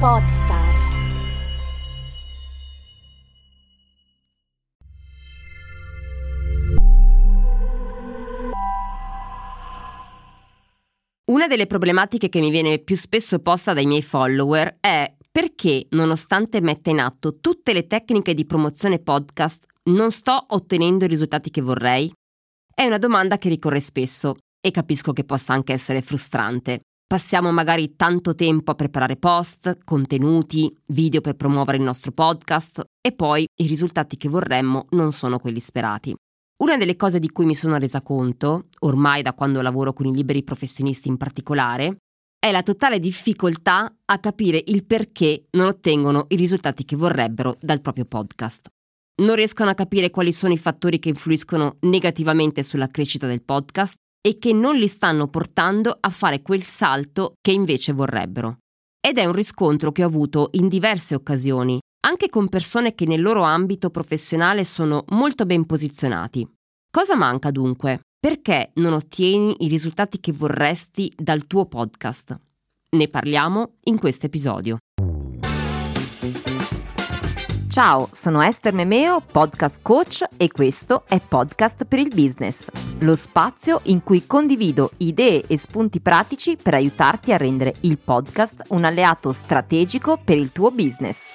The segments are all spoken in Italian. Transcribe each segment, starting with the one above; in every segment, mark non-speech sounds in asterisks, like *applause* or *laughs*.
Podstar. Una delle problematiche che mi viene più spesso posta dai miei follower è perché, nonostante metta in atto tutte le tecniche di promozione podcast, non sto ottenendo i risultati che vorrei? È una domanda che ricorre spesso e capisco che possa anche essere frustrante. Passiamo magari tanto tempo a preparare post, contenuti, video per promuovere il nostro podcast e poi i risultati che vorremmo non sono quelli sperati. Una delle cose di cui mi sono resa conto, ormai da quando lavoro con i liberi professionisti in particolare, è la totale difficoltà a capire il perché non ottengono i risultati che vorrebbero dal proprio podcast. Non riescono a capire quali sono i fattori che influiscono negativamente sulla crescita del podcast e che non li stanno portando a fare quel salto che invece vorrebbero. Ed è un riscontro che ho avuto in diverse occasioni, anche con persone che nel loro ambito professionale sono molto ben posizionati. Cosa manca dunque? Perché non ottieni i risultati che vorresti dal tuo podcast? Ne parliamo in questo episodio. Ciao, sono Esther Memeo, podcast coach e questo è Podcast per il Business, lo spazio in cui condivido idee e spunti pratici per aiutarti a rendere il podcast un alleato strategico per il tuo business.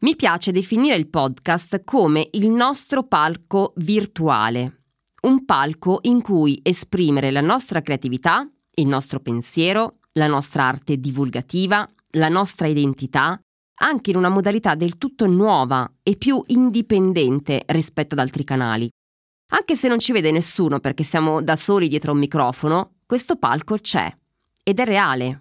Mi piace definire il podcast come il nostro palco virtuale, un palco in cui esprimere la nostra creatività, il nostro pensiero, la nostra arte divulgativa, la nostra identità, anche in una modalità del tutto nuova e più indipendente rispetto ad altri canali. Anche se non ci vede nessuno perché siamo da soli dietro un microfono, questo palco c'è ed è reale.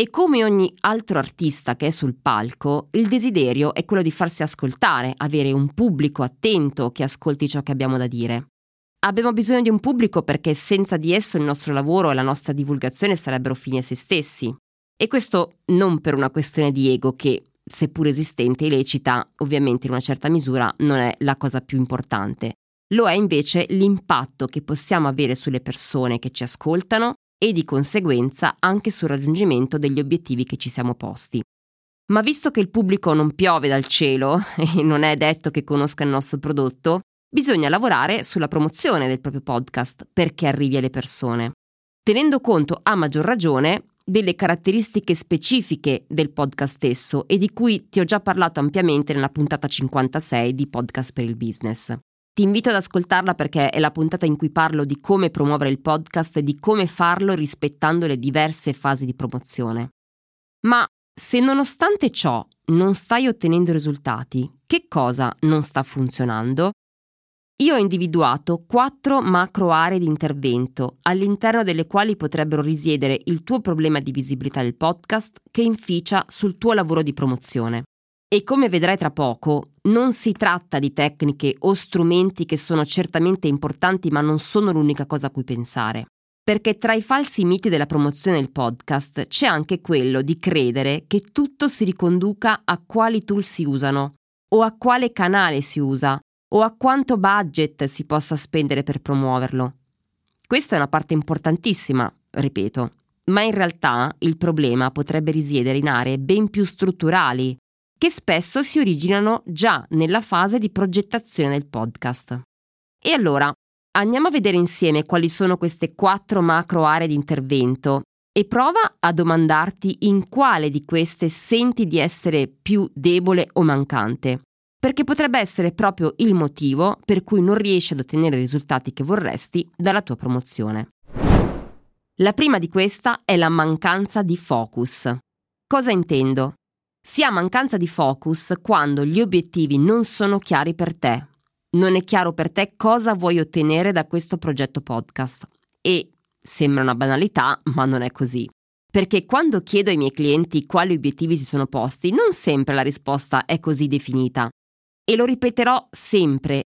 E come ogni altro artista che è sul palco, il desiderio è quello di farsi ascoltare, avere un pubblico attento che ascolti ciò che abbiamo da dire. Abbiamo bisogno di un pubblico perché senza di esso il nostro lavoro e la nostra divulgazione sarebbero fini a se stessi. E questo non per una questione di ego che, seppur esistente e lecita, ovviamente in una certa misura non è la cosa più importante. Lo è invece l'impatto che possiamo avere sulle persone che ci ascoltano e di conseguenza anche sul raggiungimento degli obiettivi che ci siamo posti. Ma visto che il pubblico non piove dal cielo *laughs* e non è detto che conosca il nostro prodotto, bisogna lavorare sulla promozione del proprio podcast perché arrivi alle persone, tenendo conto a maggior ragione delle caratteristiche specifiche del podcast stesso e di cui ti ho già parlato ampiamente nella puntata 56 di Podcast per il Business. Ti invito ad ascoltarla perché è la puntata in cui parlo di come promuovere il podcast e di come farlo rispettando le diverse fasi di promozione. Ma se nonostante ciò non stai ottenendo risultati, che cosa non sta funzionando? Io ho individuato quattro macro aree di intervento all'interno delle quali potrebbero risiedere il tuo problema di visibilità del podcast che inficia sul tuo lavoro di promozione. E come vedrai tra poco, non si tratta di tecniche o strumenti che sono certamente importanti ma non sono l'unica cosa a cui pensare. Perché tra i falsi miti della promozione del podcast c'è anche quello di credere che tutto si riconduca a quali tool si usano, o a quale canale si usa, o a quanto budget si possa spendere per promuoverlo. Questa è una parte importantissima, ripeto, ma in realtà il problema potrebbe risiedere in aree ben più strutturali che spesso si originano già nella fase di progettazione del podcast. E allora, andiamo a vedere insieme quali sono queste quattro macro aree di intervento e prova a domandarti in quale di queste senti di essere più debole o mancante, perché potrebbe essere proprio il motivo per cui non riesci ad ottenere i risultati che vorresti dalla tua promozione. La prima di questa è la mancanza di focus. Cosa intendo? Si ha mancanza di focus quando gli obiettivi non sono chiari per te. Non è chiaro per te cosa vuoi ottenere da questo progetto podcast. E sembra una banalità, ma non è così. Perché quando chiedo ai miei clienti quali obiettivi si sono posti, non sempre la risposta è così definita. E lo ripeterò sempre.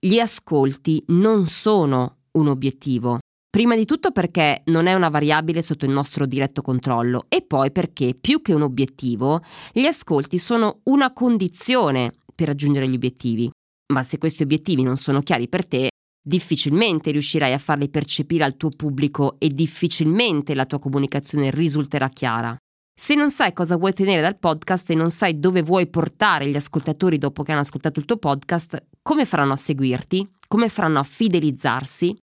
Gli ascolti non sono un obiettivo. Prima di tutto perché non è una variabile sotto il nostro diretto controllo e poi perché più che un obiettivo, gli ascolti sono una condizione per raggiungere gli obiettivi. Ma se questi obiettivi non sono chiari per te, difficilmente riuscirai a farli percepire al tuo pubblico e difficilmente la tua comunicazione risulterà chiara. Se non sai cosa vuoi ottenere dal podcast e non sai dove vuoi portare gli ascoltatori dopo che hanno ascoltato il tuo podcast, come faranno a seguirti? Come faranno a fidelizzarsi?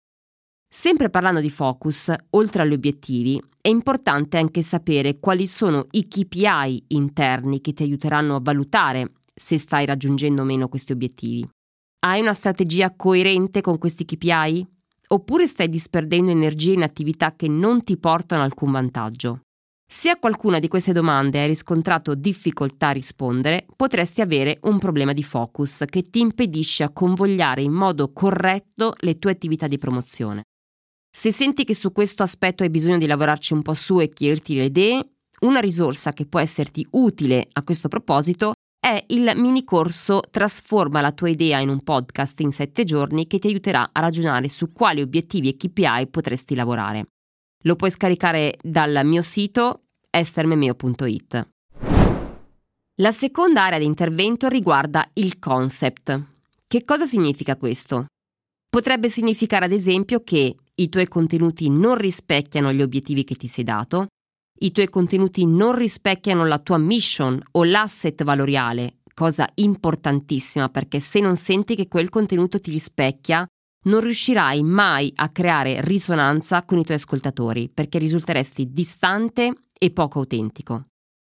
Sempre parlando di focus, oltre agli obiettivi, è importante anche sapere quali sono i KPI interni che ti aiuteranno a valutare se stai raggiungendo o meno questi obiettivi. Hai una strategia coerente con questi KPI? Oppure stai disperdendo energie in attività che non ti portano alcun vantaggio? Se a qualcuna di queste domande hai riscontrato difficoltà a rispondere, potresti avere un problema di focus che ti impedisce a convogliare in modo corretto le tue attività di promozione. Se senti che su questo aspetto hai bisogno di lavorarci un po' su e chiarirti le idee, una risorsa che può esserti utile a questo proposito è il mini corso Trasforma la tua idea in un podcast in 7 giorni che ti aiuterà a ragionare su quali obiettivi e KPI potresti lavorare. Lo puoi scaricare dal mio sito estermemeo.it. La seconda area di intervento riguarda il concept. Che cosa significa questo? Potrebbe significare ad esempio che i tuoi contenuti non rispecchiano gli obiettivi che ti sei dato, i tuoi contenuti non rispecchiano la tua mission o l'asset valoriale, cosa importantissima perché se non senti che quel contenuto ti rispecchia, non riuscirai mai a creare risonanza con i tuoi ascoltatori perché risulteresti distante e poco autentico.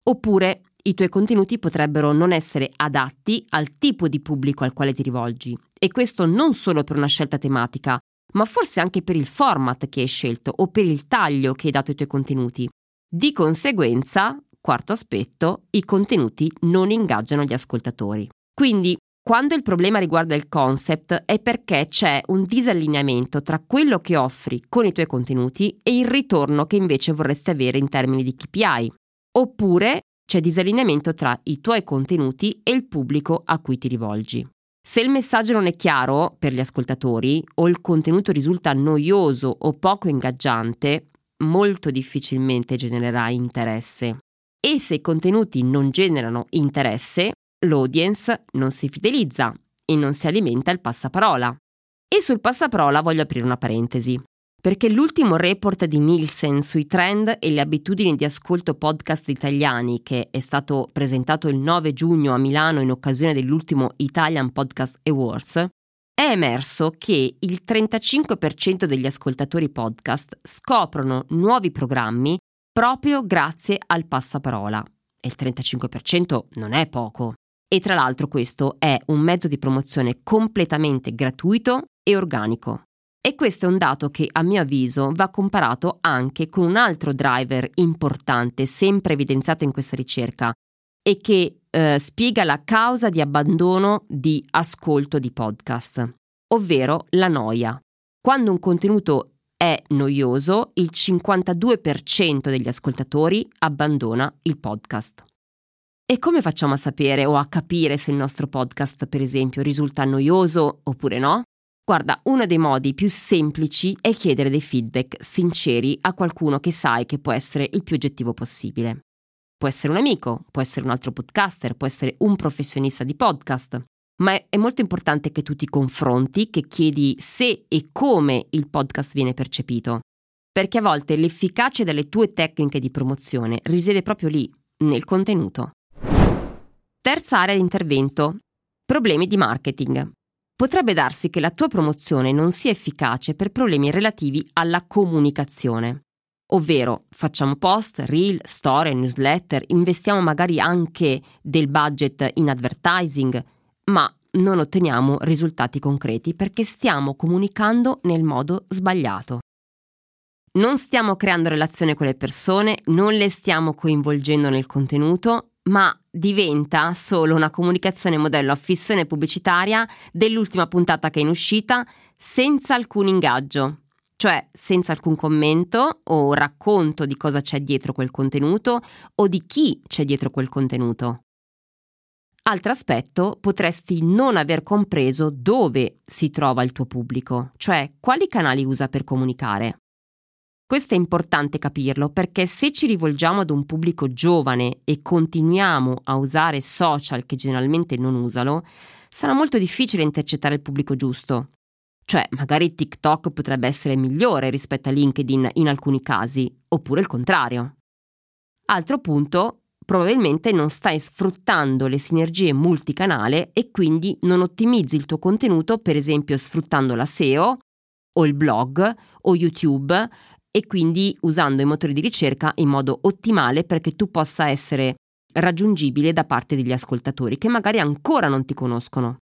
Oppure i tuoi contenuti potrebbero non essere adatti al tipo di pubblico al quale ti rivolgi e questo non solo per una scelta tematica, ma forse anche per il format che hai scelto o per il taglio che hai dato ai tuoi contenuti. Di conseguenza, quarto aspetto, i contenuti non ingaggiano gli ascoltatori. Quindi quando il problema riguarda il concept è perché c'è un disallineamento tra quello che offri con i tuoi contenuti e il ritorno che invece vorresti avere in termini di KPI. Oppure c'è disallineamento tra i tuoi contenuti e il pubblico a cui ti rivolgi. Se il messaggio non è chiaro per gli ascoltatori o il contenuto risulta noioso o poco ingaggiante, molto difficilmente genererà interesse. E se i contenuti non generano interesse, l'audience non si fidelizza e non si alimenta il passaparola. E sul passaparola voglio aprire una parentesi, perché l'ultimo report di Nielsen sui trend e le abitudini di ascolto podcast italiani, che è stato presentato il 9 giugno a Milano in occasione dell'ultimo Italian Podcast Awards, è emerso che il 35% degli ascoltatori podcast scoprono nuovi programmi proprio grazie al passaparola. E il 35% non è poco. E tra l'altro questo è un mezzo di promozione completamente gratuito e organico. E questo è un dato che a mio avviso va comparato anche con un altro driver importante, sempre evidenziato in questa ricerca, e che eh, spiega la causa di abbandono di ascolto di podcast, ovvero la noia. Quando un contenuto è noioso, il 52% degli ascoltatori abbandona il podcast. E come facciamo a sapere o a capire se il nostro podcast, per esempio, risulta noioso oppure no? Guarda, uno dei modi più semplici è chiedere dei feedback sinceri a qualcuno che sai che può essere il più oggettivo possibile. Può essere un amico, può essere un altro podcaster, può essere un professionista di podcast, ma è molto importante che tu ti confronti, che chiedi se e come il podcast viene percepito, perché a volte l'efficacia delle tue tecniche di promozione risiede proprio lì, nel contenuto. Terza area di intervento. Problemi di marketing. Potrebbe darsi che la tua promozione non sia efficace per problemi relativi alla comunicazione. Ovvero facciamo post, reel, storie, newsletter, investiamo magari anche del budget in advertising, ma non otteniamo risultati concreti perché stiamo comunicando nel modo sbagliato. Non stiamo creando relazione con le persone, non le stiamo coinvolgendo nel contenuto ma diventa solo una comunicazione modello affissione pubblicitaria dell'ultima puntata che è in uscita senza alcun ingaggio, cioè senza alcun commento o racconto di cosa c'è dietro quel contenuto o di chi c'è dietro quel contenuto. Altro aspetto, potresti non aver compreso dove si trova il tuo pubblico, cioè quali canali usa per comunicare. Questo è importante capirlo perché se ci rivolgiamo ad un pubblico giovane e continuiamo a usare social che generalmente non usano, sarà molto difficile intercettare il pubblico giusto. Cioè, magari TikTok potrebbe essere migliore rispetto a LinkedIn in alcuni casi, oppure il contrario. Altro punto, probabilmente non stai sfruttando le sinergie multicanale e quindi non ottimizzi il tuo contenuto, per esempio sfruttando la SEO o il blog o YouTube e quindi usando i motori di ricerca in modo ottimale perché tu possa essere raggiungibile da parte degli ascoltatori che magari ancora non ti conoscono.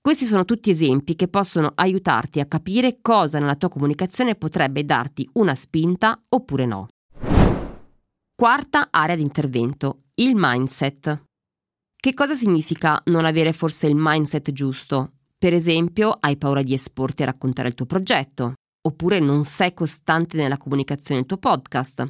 Questi sono tutti esempi che possono aiutarti a capire cosa nella tua comunicazione potrebbe darti una spinta oppure no. Quarta area di intervento, il mindset. Che cosa significa non avere forse il mindset giusto? Per esempio, hai paura di esporti a raccontare il tuo progetto, oppure non sei costante nella comunicazione del tuo podcast,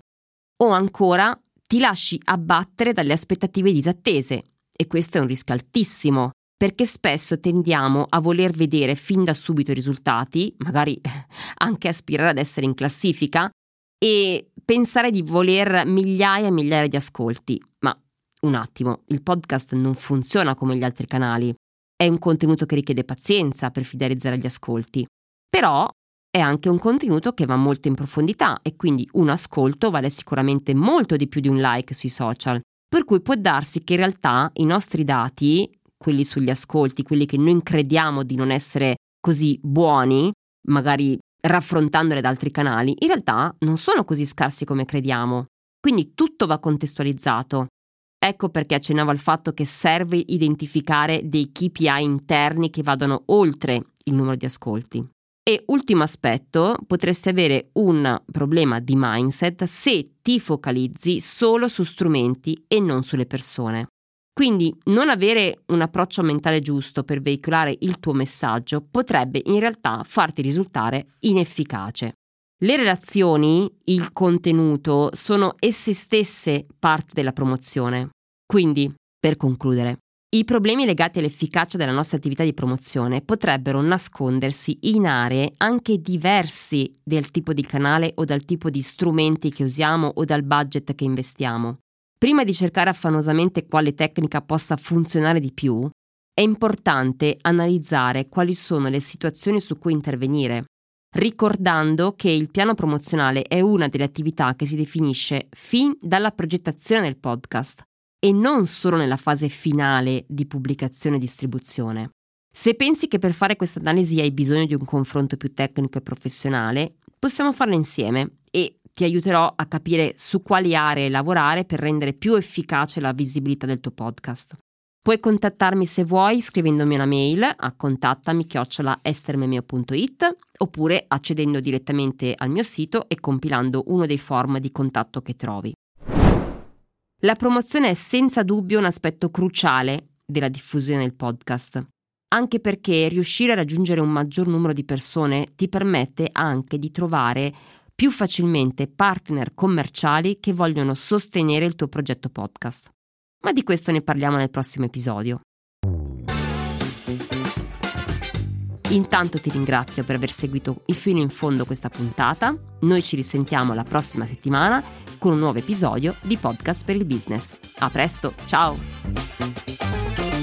o ancora ti lasci abbattere dalle aspettative disattese, e questo è un rischio altissimo, perché spesso tendiamo a voler vedere fin da subito i risultati, magari *laughs* anche aspirare ad essere in classifica, e pensare di voler migliaia e migliaia di ascolti. Ma un attimo, il podcast non funziona come gli altri canali. È un contenuto che richiede pazienza per fidelizzare gli ascolti. Però è anche un contenuto che va molto in profondità e quindi un ascolto vale sicuramente molto di più di un like sui social. Per cui può darsi che in realtà i nostri dati quelli sugli ascolti, quelli che noi crediamo di non essere così buoni, magari raffrontandoli ad altri canali, in realtà non sono così scarsi come crediamo. Quindi tutto va contestualizzato. Ecco perché accennavo al fatto che serve identificare dei KPI interni che vadano oltre il numero di ascolti. E ultimo aspetto, potresti avere un problema di mindset se ti focalizzi solo su strumenti e non sulle persone. Quindi non avere un approccio mentale giusto per veicolare il tuo messaggio potrebbe in realtà farti risultare inefficace. Le relazioni, il contenuto, sono esse stesse parte della promozione. Quindi, per concludere, i problemi legati all'efficacia della nostra attività di promozione potrebbero nascondersi in aree anche diversi del tipo di canale o dal tipo di strumenti che usiamo o dal budget che investiamo. Prima di cercare affanosamente quale tecnica possa funzionare di più, è importante analizzare quali sono le situazioni su cui intervenire, ricordando che il piano promozionale è una delle attività che si definisce fin dalla progettazione del podcast e non solo nella fase finale di pubblicazione e distribuzione. Se pensi che per fare questa analisi hai bisogno di un confronto più tecnico e professionale, possiamo farlo insieme e ti aiuterò a capire su quali aree lavorare per rendere più efficace la visibilità del tuo podcast. Puoi contattarmi se vuoi scrivendomi una mail a contattami estermemeo.it oppure accedendo direttamente al mio sito e compilando uno dei form di contatto che trovi. La promozione è senza dubbio un aspetto cruciale della diffusione del podcast, anche perché riuscire a raggiungere un maggior numero di persone ti permette anche di trovare più facilmente partner commerciali che vogliono sostenere il tuo progetto podcast. Ma di questo ne parliamo nel prossimo episodio. Intanto ti ringrazio per aver seguito fino in fondo questa puntata. Noi ci risentiamo la prossima settimana con un nuovo episodio di Podcast per il Business. A presto, ciao!